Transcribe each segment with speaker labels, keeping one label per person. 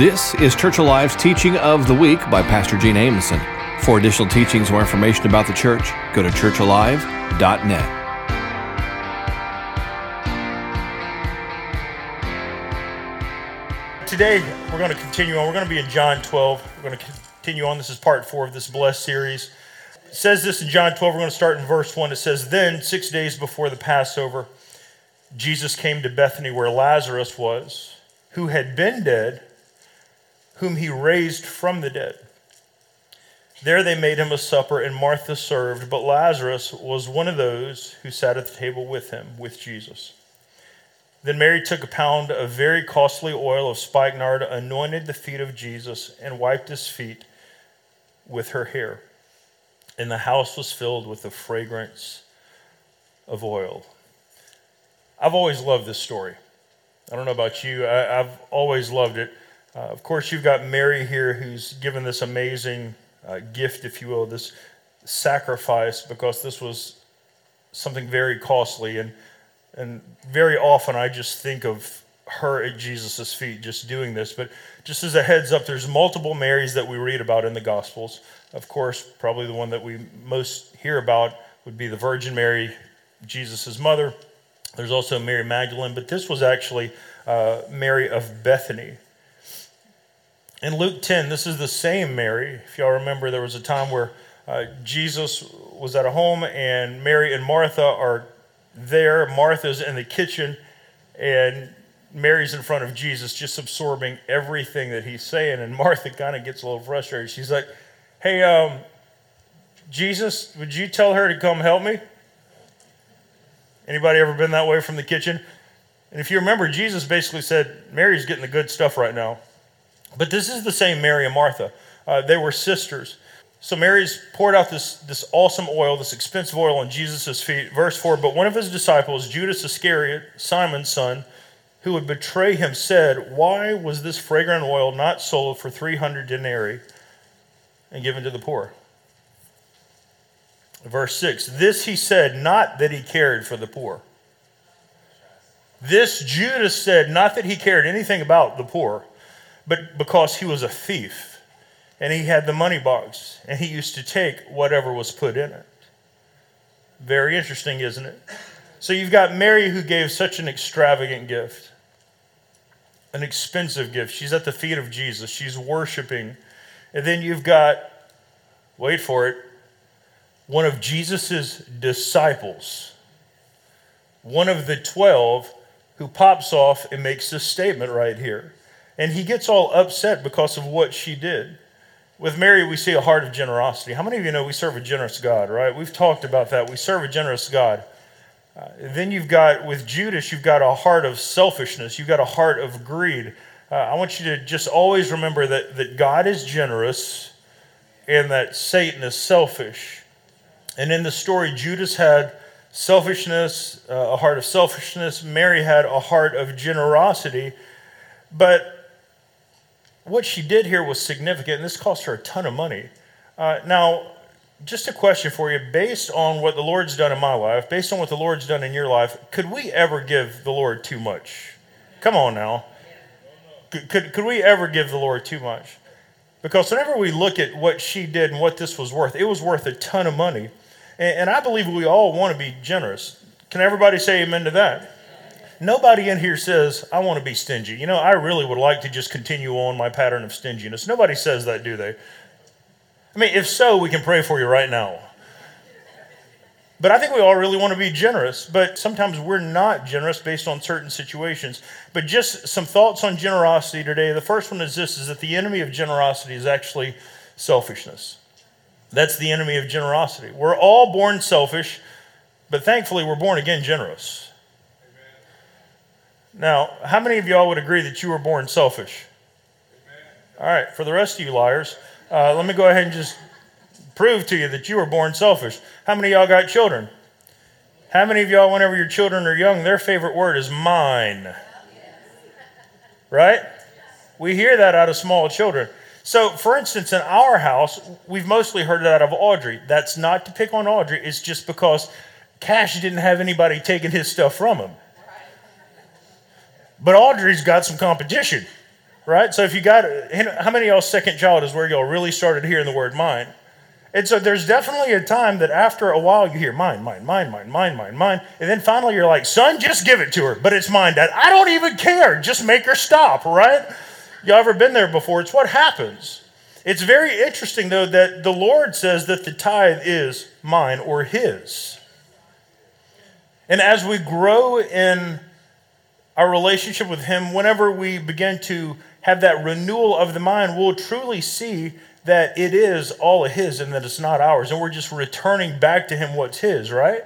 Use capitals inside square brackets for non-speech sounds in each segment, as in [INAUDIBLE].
Speaker 1: This is Church Alive's Teaching of the Week by Pastor Gene Amundson. For additional teachings or information about the church, go to churchalive.net.
Speaker 2: Today, we're going to continue on. We're going to be in John 12. We're going to continue on. This is part four of this blessed series. It says this in John 12. We're going to start in verse 1. It says, Then, six days before the Passover, Jesus came to Bethany where Lazarus was, who had been dead, whom he raised from the dead. There they made him a supper, and Martha served, but Lazarus was one of those who sat at the table with him, with Jesus. Then Mary took a pound of very costly oil of spikenard, anointed the feet of Jesus, and wiped his feet with her hair. And the house was filled with the fragrance of oil. I've always loved this story. I don't know about you, I, have always loved it. Uh, of course, you've got Mary here who's given this amazing uh, gift, if you will, this sacrifice, because this was something very costly. And and very often I just think of her at Jesus' feet just doing this. But just as a heads up, there's multiple Marys that we read about in the Gospels. Of course, probably the one that we most hear about would be the Virgin Mary, Jesus' mother. There's also Mary Magdalene, but this was actually uh, Mary of Bethany. In Luke 10, this is the same Mary. If y'all remember, there was a time where uh, Jesus was at a home and Mary and Martha are there. Martha's in the kitchen, and Mary's in front of Jesus, just absorbing everything that he's saying. And Martha kind of gets a little frustrated. She's like, Hey, um, Jesus, would you tell her to come help me? Anybody ever been that way from the kitchen? And if you remember, Jesus basically said, Mary's getting the good stuff right now. But this is the same Mary and Martha. Uh, they were sisters. So Mary's poured out this, this awesome oil, this expensive oil on Jesus' feet. Verse 4 But one of his disciples, Judas Iscariot, Simon's son, who would betray him, said, Why was this fragrant oil not sold for 300 denarii and given to the poor? Verse 6 This he said, not that he cared for the poor. This Judas said, not that he cared anything about the poor, but because he was a thief and he had the money box, and he used to take whatever was put in it. Very interesting, isn't it? So you've got Mary who gave such an extravagant gift, an expensive gift. She's at the feet of Jesus, she's worshiping. And then you've got, wait for it, one of Jesus's disciples, one of the 12 who pops off and makes this statement right here. And he gets all upset because of what she did with Mary, we see a heart of generosity. How many of you know we serve a generous God, right? We've talked about that. We serve a generous God. Uh, then you've got, with Judas, you've got a heart of selfishness, you've got a heart of greed. Uh, I want you to just always remember that, that God is generous and that Satan is selfish. And in the story, Judas had selfishness, uh, a heart of selfishness. Mary had a heart of generosity. But what she did here was significant, and this cost her a ton of money. Uh, now, just a question for you based on what the Lord's done in my life, based on what the Lord's done in your life, could we ever give the Lord too much? Come on now. Could, could, could we ever give the Lord too much? Because whenever we look at what she did and what this was worth, it was worth a ton of money. And, and I believe we all want to be generous. Can everybody say amen to that? Nobody in here says, I want to be stingy. You know, I really would like to just continue on my pattern of stinginess. Nobody says that, do they? I mean, if so, we can pray for you right now. But I think we all really want to be generous, but sometimes we're not generous based on certain situations. But just some thoughts on generosity today. The first one is this is that the enemy of generosity is actually selfishness. That's the enemy of generosity. We're all born selfish, but thankfully we're born again generous. Now, how many of y'all would agree that you were born selfish? All right, for the rest of you liars, uh, let me go ahead and just prove to you that you were born selfish. How many of y'all got children? How many of y'all, whenever your children are young, their favorite word is mine? Right? We hear that out of small children. So, for instance, in our house, we've mostly heard that out of Audrey. That's not to pick on Audrey, it's just because Cash didn't have anybody taking his stuff from him. But Audrey's got some competition, right? So if you got, how many of y'all second child is where y'all really started hearing the word mine? And so there's definitely a time that after a while you hear mine, mine, mine, mine, mine, mine, mine. And then finally you're like, son, just give it to her. But it's mine, dad. I don't even care. Just make her stop, right? Y'all ever been there before? It's what happens. It's very interesting, though, that the Lord says that the tithe is mine or his. And as we grow in our relationship with Him, whenever we begin to have that renewal of the mind, we'll truly see that it is all of His and that it's not ours. And we're just returning back to Him what's His, right?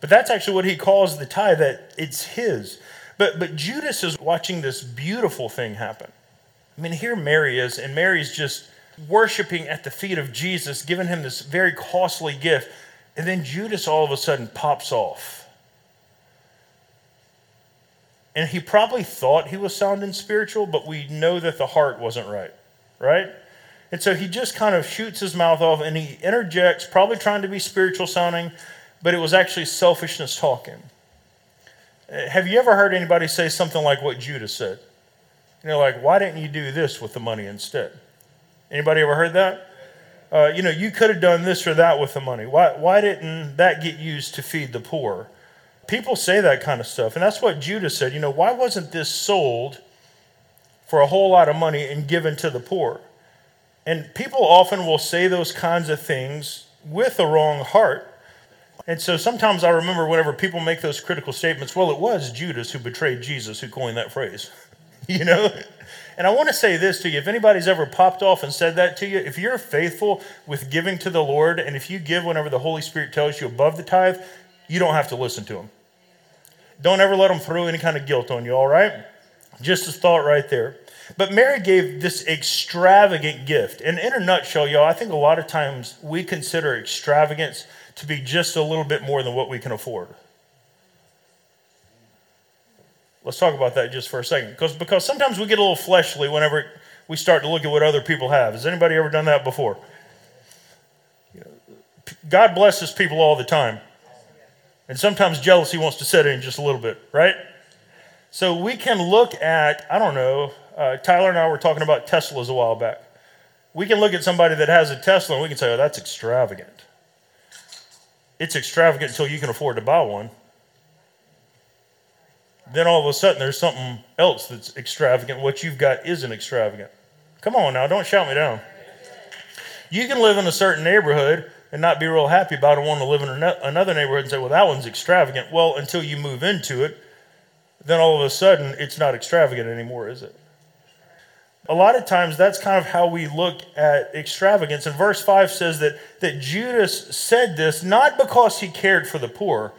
Speaker 2: But that's actually what He calls the tithe, that it's His. But, but Judas is watching this beautiful thing happen. I mean, here Mary is, and Mary's just worshiping at the feet of Jesus, giving him this very costly gift. And then Judas all of a sudden pops off. And he probably thought he was sounding spiritual, but we know that the heart wasn't right, right? And so he just kind of shoots his mouth off and he interjects, probably trying to be spiritual sounding, but it was actually selfishness talking. Uh, have you ever heard anybody say something like what Judas said? You know, like, why didn't you do this with the money instead? Anybody ever heard that? Uh, you know, you could have done this or that with the money. Why, why didn't that get used to feed the poor? People say that kind of stuff. And that's what Judas said. You know, why wasn't this sold for a whole lot of money and given to the poor? And people often will say those kinds of things with a wrong heart. And so sometimes I remember whenever people make those critical statements, well, it was Judas who betrayed Jesus who coined that phrase. [LAUGHS] you know? And I want to say this to you if anybody's ever popped off and said that to you, if you're faithful with giving to the Lord, and if you give whenever the Holy Spirit tells you above the tithe, you don't have to listen to them. Don't ever let them throw any kind of guilt on you, all right? Just a thought right there. But Mary gave this extravagant gift. And in a nutshell, y'all, I think a lot of times we consider extravagance to be just a little bit more than what we can afford. Let's talk about that just for a second. Because, because sometimes we get a little fleshly whenever we start to look at what other people have. Has anybody ever done that before? God blesses people all the time. And sometimes jealousy wants to set in just a little bit, right? So we can look at, I don't know, uh, Tyler and I were talking about Teslas a while back. We can look at somebody that has a Tesla and we can say, oh, that's extravagant. It's extravagant until you can afford to buy one. Then all of a sudden there's something else that's extravagant. What you've got isn't extravagant. Come on now, don't shout me down. You can live in a certain neighborhood and not be real happy about it, want to live in another neighborhood and say, well, that one's extravagant. Well, until you move into it, then all of a sudden it's not extravagant anymore, is it? A lot of times that's kind of how we look at extravagance. And verse 5 says that, that Judas said this not because he cared for the poor,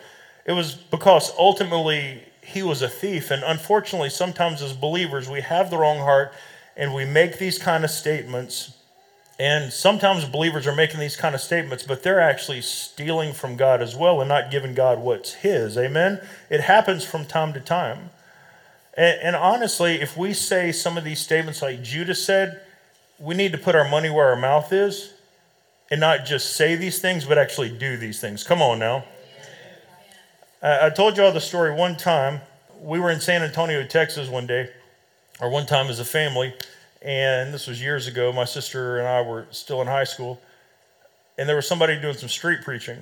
Speaker 2: it was because ultimately he was a thief. And unfortunately, sometimes as believers, we have the wrong heart and we make these kind of statements and sometimes believers are making these kind of statements, but they're actually stealing from God as well and not giving God what's His. Amen? It happens from time to time. And, and, honestly, if we say some of these statements like Judas said, we need to put our money where our mouth is and not just say these things, but actually do these things. Come on now. I told you all the story one time. We were in San Antonio, Texas one day, or one time as a family and this was years ago. My sister and I were still in high school, and there was somebody doing some street preaching,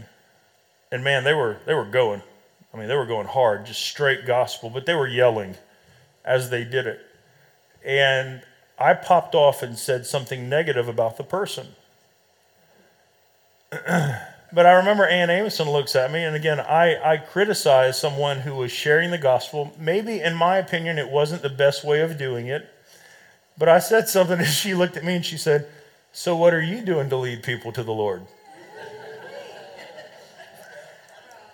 Speaker 2: and man, they were they were going. I mean, they were going hard, just straight gospel, but they were yelling as they did it. And I popped off and said something negative about the person. [CLEARS THROAT] but I remember Ann Amoson looks at me, and again, I, I criticized someone who was sharing the gospel. Maybe, in my opinion, it wasn't the best way of doing it. But I said something [LAUGHS] and she looked at me and she said, So what are you doing to lead people to the Lord?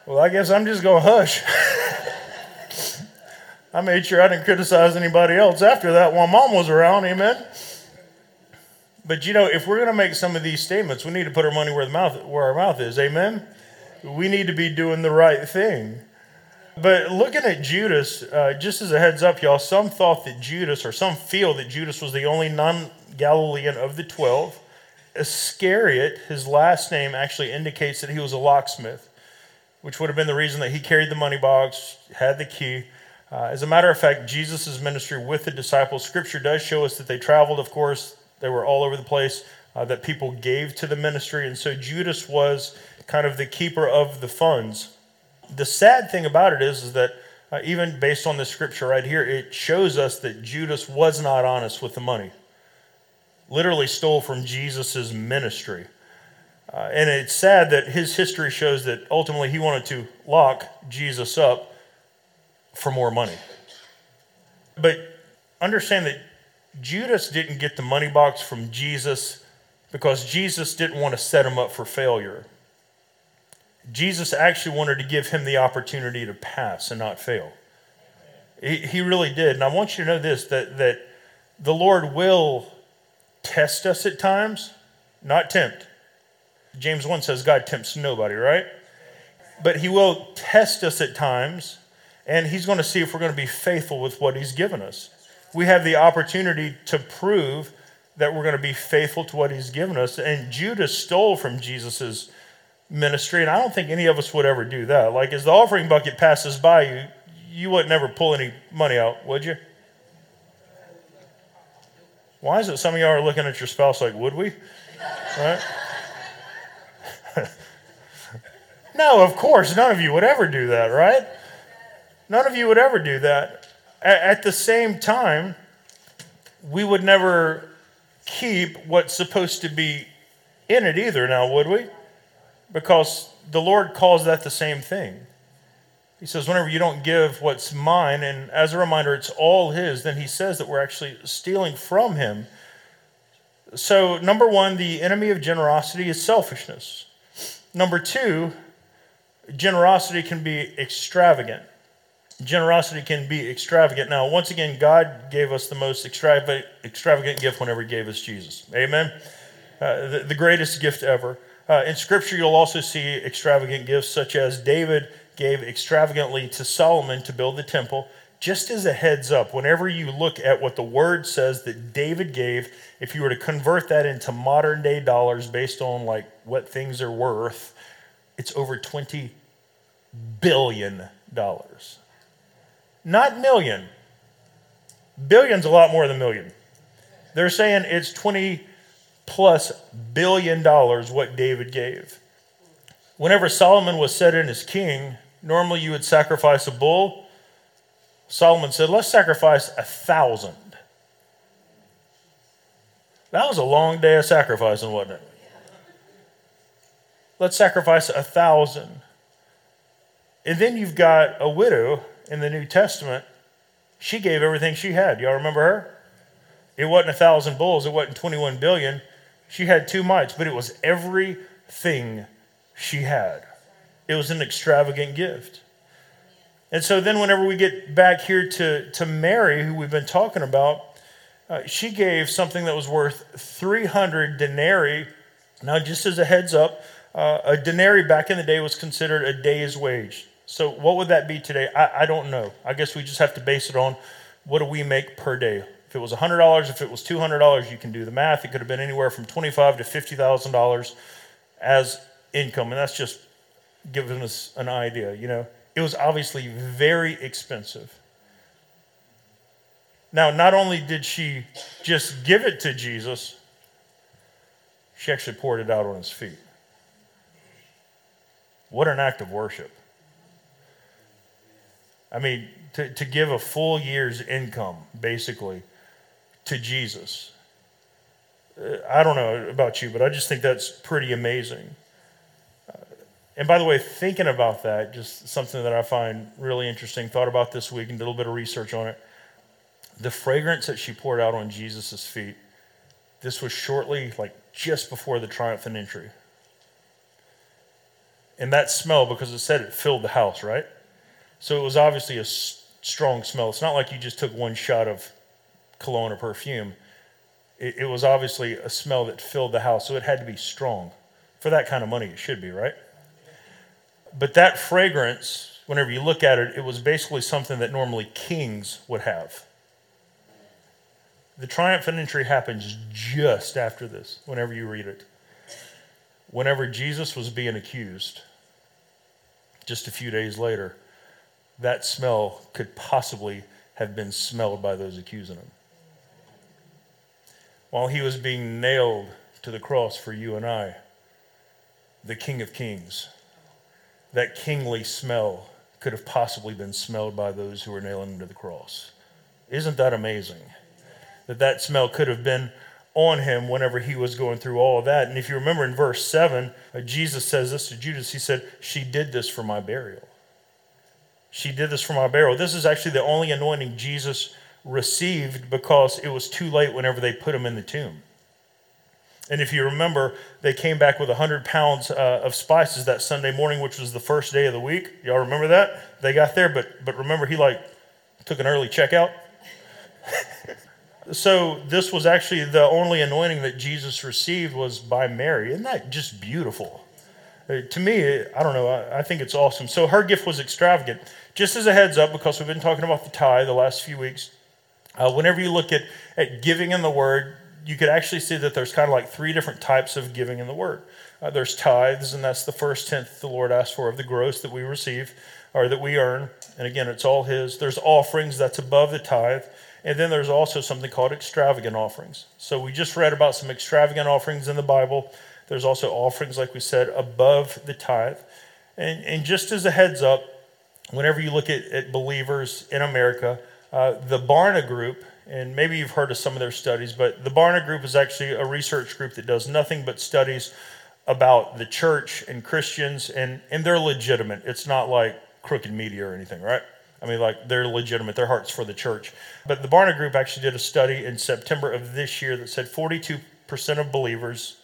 Speaker 2: well, I guess I'm just going to hush. [LAUGHS] I made sure I didn't criticize anybody else after that while mom was around, amen. But you know, if we're going to make some of these statements, we need to put our money where the mouth where our mouth is, amen. We need to be doing the right thing. But looking at Judas, uh, just as a heads up, y'all, some thought that Judas, or some feel that Judas was the only non Galilean of the 12. Iscariot, his last name, actually indicates that he was a locksmith, which would have been the reason that he carried the money box, had the key. Uh, as a matter of fact, Jesus' ministry with the disciples, scripture does show us that they traveled, of course, they were all over the place, uh, that people gave to the ministry. And so Judas was kind of the keeper of the funds. The sad thing about it is, is that uh, even based on the scripture right here, it shows us that Judas was not honest with the money. Literally stole from Jesus' ministry. Uh, and it's sad that his history shows that ultimately he wanted to lock Jesus up for more money. But understand that Judas didn't get the money box from Jesus because Jesus didn't want to set him up for failure. Jesus actually wanted to give him the opportunity to pass and not fail. He, he really did. And I want you to know this that, that the Lord will test us at times, not tempt. James 1 says God tempts nobody, right? But he will test us at times, and he's going to see if we're going to be faithful with what he's given us. We have the opportunity to prove that we're going to be faithful to what he's given us. And Judas stole from Jesus's ministry, and I don't think any of us would ever do that. Like, as the offering bucket passes by you, you would never pull any money out, would you? Why is it some of y'all are looking at your spouse like, would we? Right? [LAUGHS] no, of course, none of you would ever do that, right? None of you would ever do that. At the same time, we would never keep what's supposed to be in it either, now, would we? Because the Lord calls that the same thing. He says, whenever you don't give what's mine, and as a reminder, it's all His, then He says that we're actually stealing from Him. So, number one, the enemy of generosity is selfishness. Number two, generosity can be extravagant. Generosity can be extravagant. Now, once again, God gave us the most extravagant, gift whenever He gave us Jesus. Amen? Uh, the, the, greatest gift ever. Uh, in Scripture, you'll also see extravagant gifts, such as David gave extravagantly to Solomon to build the temple. Just as a heads up, whenever you look at what the word says that David gave, if you were to convert that into modern day dollars based on like what things are worth, it's over 20 billion dollars. Not million. Billion's a lot more than million. They're saying it's 20 plus billion dollars what David gave. Whenever Solomon was set in as king, normally you would sacrifice a bull. Solomon said, Let's sacrifice a thousand. That was a long day of sacrificing, wasn't it? Let's sacrifice a thousand. And then you've got a widow in the New Testament. She gave everything she had. Y'all remember her? It wasn't a thousand bulls, it wasn't 21 billion. She had two mites, but it was everything she had. It was an extravagant gift. And so then, whenever we get back here to, to Mary, who we've been talking about, uh, she gave something that was worth 300 denarii. Now, just as a heads up, uh, a denarii back in the day was considered a day's wage. So, what would that be today? I, I don't know. I guess we just have to base it on what do we make per day. If it was $100, if it was $200, you can do the math. It could have been anywhere from 25 to $50,000 as income, and that's just giving us an idea. You know, it was obviously very expensive. Now, not only did she just give it to Jesus, she actually poured it out on his feet. What an act of worship. I mean, to, to give a full year's income, basically, to Jesus. Uh, I don't know about you, but I just think that's pretty amazing. Uh, and by the way, thinking about that, just something that I find really interesting, thought about this week and did a little bit of research on it. The fragrance that she poured out on Jesus' feet, this was shortly, like just before the triumphant entry. And that smell, because it said it filled the house, right? So it was obviously a strong smell. It's not like you just took one shot of cologne or perfume. It, it was obviously a smell that filled the house, so it had to be strong. For that kind of money, it should be, right? But that fragrance, whenever you look at it, it was basically something that normally kings would have. The triumphant entry happens just after this, whenever you read it. Whenever Jesus was being accused, just a few days later, that smell could possibly have been smelled by those accusing him. While he was being nailed to the cross for you and I, the King of Kings, that kingly smell could have possibly been smelled by those who were nailing him to the cross. Isn't that amazing? That that smell could have been on him whenever he was going through all of that. And if you remember in verse 7, uh, Jesus says this to Judas He said, She did this for my burial. She did this for my burial. This is actually the only anointing Jesus received because it was too late whenever they put him in the tomb. And if you remember, they came back with 100 pounds uh, of spices that Sunday morning, which was the first day of the week. Y'all remember that? They got there, but, but remember, he like took an early checkout. [LAUGHS] so this was actually the only anointing that Jesus received was by Mary. Isn't that just beautiful? Uh, to me, I don't know. I, I, think it's awesome. So her gift was extravagant. Just as a heads up, because we've been talking about the tithe the last few weeks, uh, whenever you look at, at giving in the Word, you could actually see that there's kind of like three different types of giving in the Word. Uh, there's tithes, and that's the first tenth the Lord asked for of the gross that we receive or that we earn. And again, it's all His. There's offerings that's above the tithe. And then there's also something called extravagant offerings. So we just read about some extravagant offerings in the Bible. There's also offerings, like we said, above the tithe. And, and just as a heads up, whenever you look at, at believers in America, uh, the Barna Group, and maybe you've heard of some of their studies, but the Barna Group is actually a research group that does nothing but studies about the church and Christians, and, and they're legitimate. It's not like crooked media or anything, right? I mean, like they're legitimate, their heart's for the church. But the Barna Group actually did a study in September of this year that said 42% of believers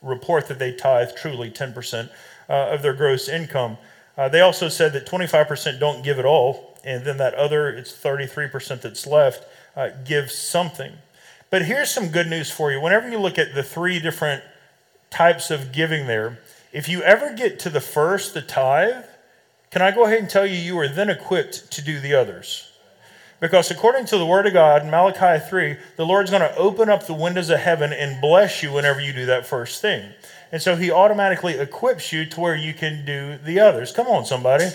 Speaker 2: report that they tithe truly 10% uh, of their gross income. Uh, they also said that 25% don't give at all, and then that other, it's 33% that's left, uh, give something. But here's some good news for you. Whenever you look at the three different types of giving there, if you ever get to the first, the tithe, can I go ahead and tell you, you are then equipped to do the others? Because according to the Word of God, Malachi 3, the Lord's going to open up the windows of heaven and bless you whenever you do that first thing. And so He automatically equips you to where you can do the others. Come on, somebody.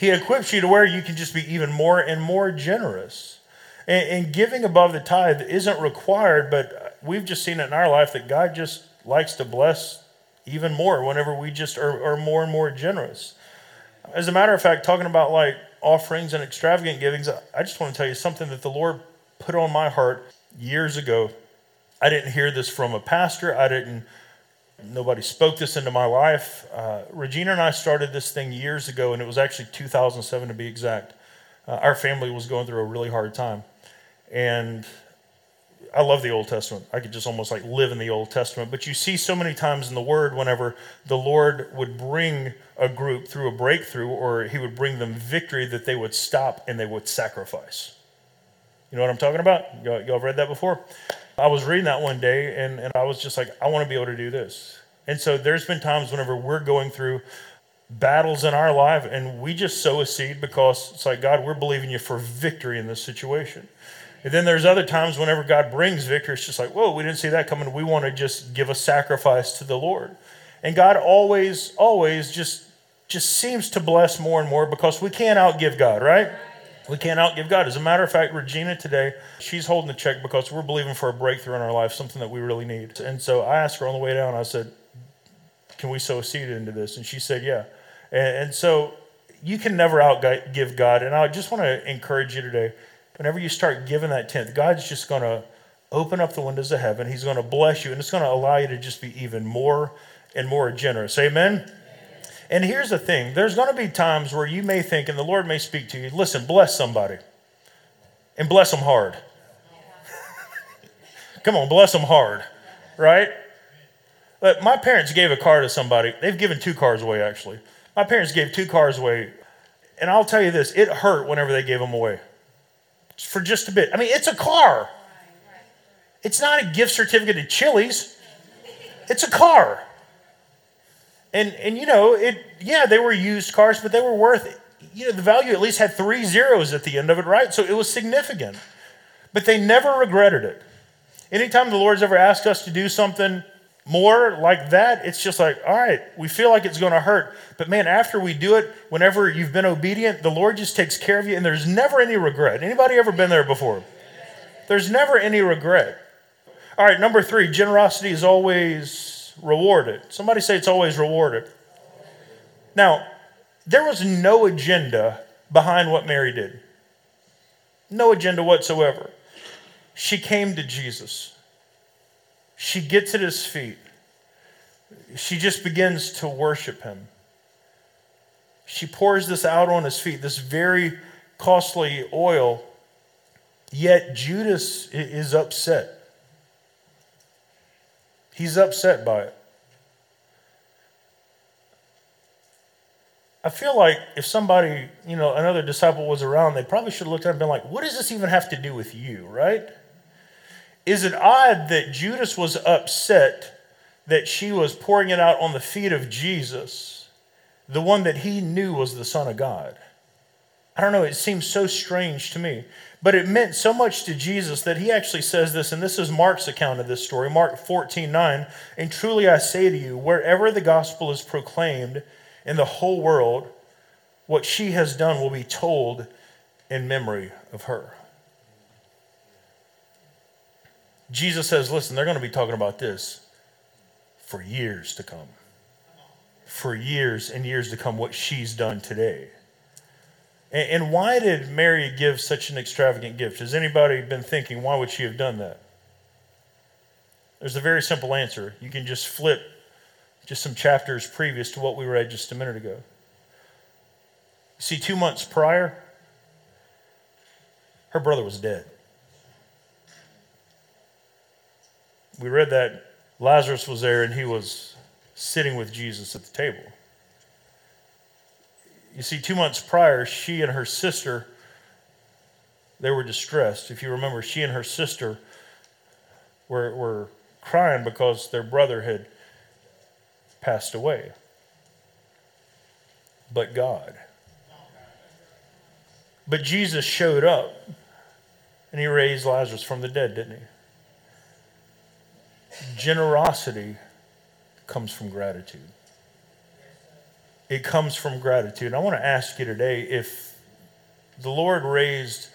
Speaker 2: He equips you to where you can just be even more and more generous. And, and giving above the tithe isn't required, but we've just seen it in our life that God just likes to bless even more whenever we just are, are more and more generous. As a matter of fact, talking about like offerings and extravagant givings, I just want to tell you something that the Lord put on my heart years ago. I didn't hear this from a pastor. I didn't, nobody spoke this into my life. Uh, Regina and I started this thing years ago, and it was actually 2007 to be exact. Uh, our family was going through a really hard time. And I love the Old Testament. I could just almost like live in the Old Testament. But you see so many times in the Word whenever the Lord would bring a group through a breakthrough or he would bring them victory that they would stop and they would sacrifice. You know what I'm talking about? Y'all, y'all read that before? I was reading that one day and, and I was just like, I want to be able to do this. And so there's been times whenever we're going through battles in our life and we just sow a seed because it's like, God, we're believing you for victory in this situation. And then there's other times whenever God brings victory, it's just like, whoa, we didn't see that coming. We want to just give a sacrifice to the Lord. And God always, always just just seems to bless more and more because we can't outgive God, right? We can't outgive God. As a matter of fact, Regina today, she's holding the check because we're believing for a breakthrough in our life, something that we really need. And so I asked her on the way down, I said, Can we sow a seed into this? And she said, Yeah. And, and so you can never outgive God. And I just want to encourage you today whenever you start giving that tenth, God's just going to open up the windows of heaven. He's going to bless you, and it's going to allow you to just be even more and more generous. Amen? And here's the thing there's going to be times where you may think, and the Lord may speak to you, listen, bless somebody, and bless them hard. [LAUGHS] Come on, bless them hard, right? But my parents gave a car to somebody. They've given two cars away, actually. My parents gave two cars away. And I'll tell you this it hurt whenever they gave them away for just a bit. I mean, it's a car. It's not a gift certificate to Chili's. It's a car. And and you know, it yeah, they were used cars, but they were worth you know, the value at least had three zeros at the end of it, right? So it was significant. But they never regretted it. Anytime the Lord's ever asked us to do something more like that, it's just like, all right, we feel like it's going to hurt. But man, after we do it, whenever you've been obedient, the Lord just takes care of you and there's never any regret. Anybody ever been there before? There's never any regret. All right, number three, generosity is always rewarded. Somebody say it's always rewarded. Now, there was no agenda behind what Mary did. No agenda whatsoever. She came to Jesus. She gets at his feet. She just begins to worship him. She pours this out on his feet, this very costly oil. Yet Judas is upset. He's upset by it. I feel like if somebody, you know, another disciple was around, they probably should have looked at him and been like, what does this even have to do with you, right? Is it odd that Judas was upset that she was pouring it out on the feet of Jesus, the one that he knew was the Son of God? I don't know, it seems so strange to me. But it meant so much to Jesus that he actually says this, and this is Mark's account of this story, Mark 14 9. And truly I say to you, wherever the gospel is proclaimed in the whole world, what she has done will be told in memory of her. Jesus says, listen, they're going to be talking about this for years to come. For years and years to come, what she's done today. And, why did Mary give such an extravagant gift? Has anybody been thinking, why would she have done that? There's a very simple answer. You can just flip just some chapters previous to what we read just a minute ago. See, two months prior, her brother was dead. we read that Lazarus was there and he was sitting with Jesus at the table. You see, two months prior, she and her sister, they were distressed. If you remember, she and her sister were, were crying because their brother had passed away. But God. But Jesus showed up and he raised Lazarus from the dead, didn't he? generosity comes from gratitude. It comes from gratitude. I want to ask you today if the Lord raised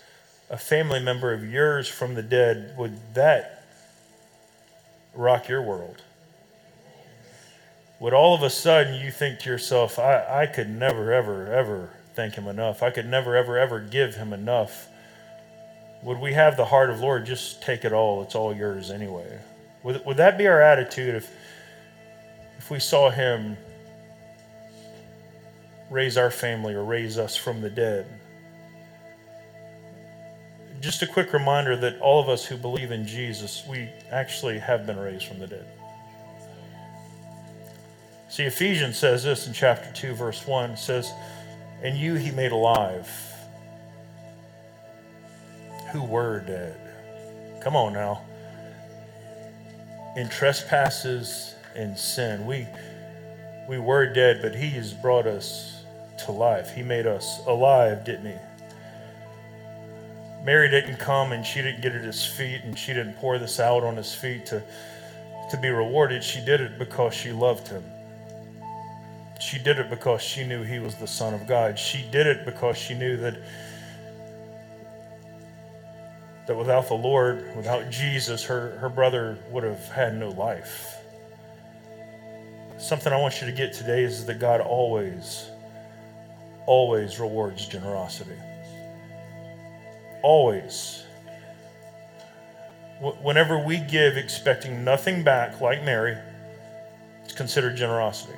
Speaker 2: a family member of yours from the dead, would that rock your world? Would all of a sudden you think to yourself, I, I could never, ever, ever thank him enough? I could never, ever, ever give him enough? Would we have the heart of Lord, just take it all, it's all yours anyway? Would, would that be our attitude if, if we saw him raise our family or raise us from the dead? Just a quick reminder that all of us who believe in Jesus, we actually have been raised from the dead. See, Ephesians says this in chapter 2, verse 1 it says, And you he made alive who were dead. Come on now in trespasses and sin. We, we were dead, but He has brought us to life. He made us alive, didn't He? Mary didn't come and she didn't get at His feet and she didn't pour this out on His feet to, to be rewarded. She did it because she loved Him. She did it because she knew He was the Son of God. She did it because she knew that that without the Lord, without Jesus, her, her brother would have had no life. Something I want you to get today is that God always, always rewards generosity. Always. Whenever we give expecting nothing back, like Mary, it's considered generosity.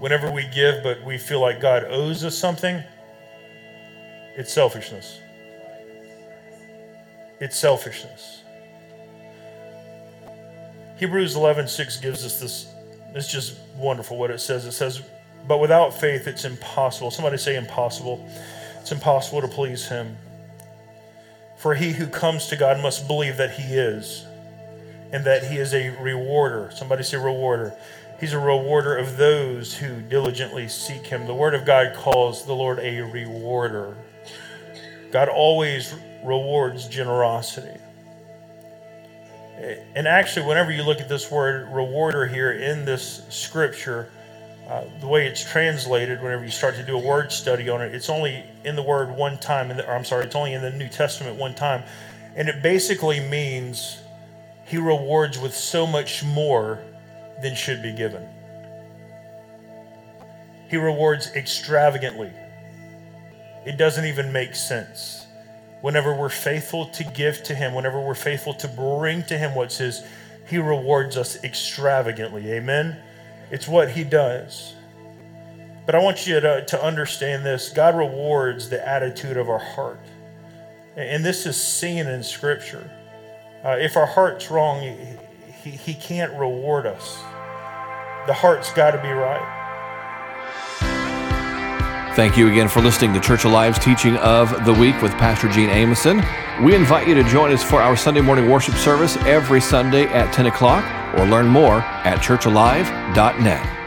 Speaker 2: Whenever we give but we feel like God owes us something, it's selfishness. It's selfishness. Hebrews 11:6 gives us this it's just wonderful what it says. It says, "But without faith it's impossible." Somebody say impossible. It's impossible to please him. For he who comes to God must believe that he is and that he is a rewarder. Somebody say rewarder. He's a rewarder of those who diligently seek him. The word of God calls the Lord a rewarder. God always rewards generosity. And actually, whenever you look at this word rewarder here in this scripture, uh, the way it's translated, whenever you start to do a word study on it, it's only in the word one time. In the, or I'm sorry, it's only in the New Testament one time. And it basically means he rewards with so much more than should be given. He rewards extravagantly. It doesn't even make sense. Whenever we're faithful to give to Him, whenever we're faithful to bring to Him what's His, He rewards us extravagantly. Amen? It's what He does. But I want you to, to understand this God rewards the attitude of our heart. And this is seen in Scripture. Uh, if our heart's wrong, he, he can't reward us. The heart's got to be right.
Speaker 1: Thank you again for listening to Church Alive's teaching of the week with Pastor Gene Amoson. We invite you to join us for our Sunday morning worship service every Sunday at 10 o'clock or learn more at churchalive.net.